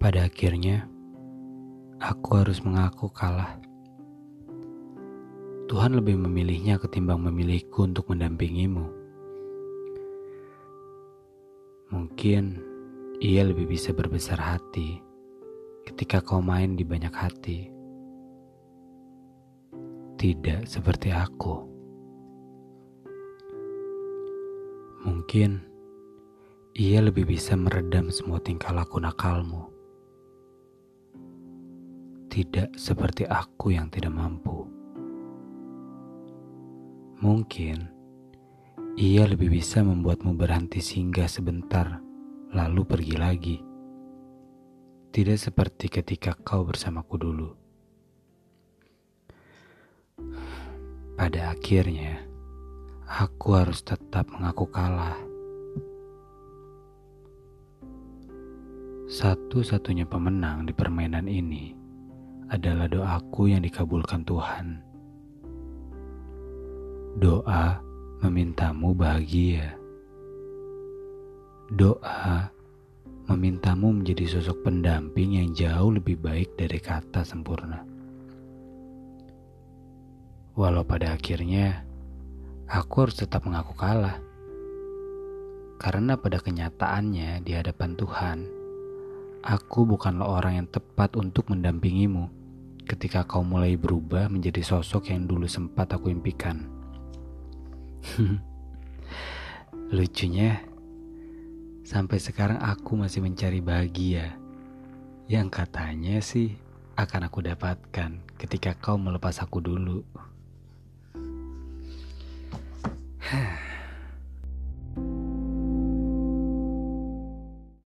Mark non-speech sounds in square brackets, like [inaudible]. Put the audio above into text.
Pada akhirnya, aku harus mengaku kalah. Tuhan lebih memilihnya ketimbang memilihku untuk mendampingimu. Mungkin ia lebih bisa berbesar hati ketika kau main di banyak hati. Tidak seperti aku. Mungkin ia lebih bisa meredam semua tingkah laku nakalmu tidak seperti aku yang tidak mampu. Mungkin ia lebih bisa membuatmu berhenti singgah sebentar, lalu pergi lagi. Tidak seperti ketika kau bersamaku dulu. Pada akhirnya, aku harus tetap mengaku kalah. Satu-satunya pemenang di permainan ini adalah doaku yang dikabulkan Tuhan. Doa memintamu bahagia. Doa memintamu menjadi sosok pendamping yang jauh lebih baik dari kata sempurna. Walau pada akhirnya aku harus tetap mengaku kalah. Karena pada kenyataannya di hadapan Tuhan, aku bukanlah orang yang tepat untuk mendampingimu ketika kau mulai berubah menjadi sosok yang dulu sempat aku impikan. [laughs] Lucunya, sampai sekarang aku masih mencari bahagia yang katanya sih akan aku dapatkan ketika kau melepas aku dulu. [sighs] Hah.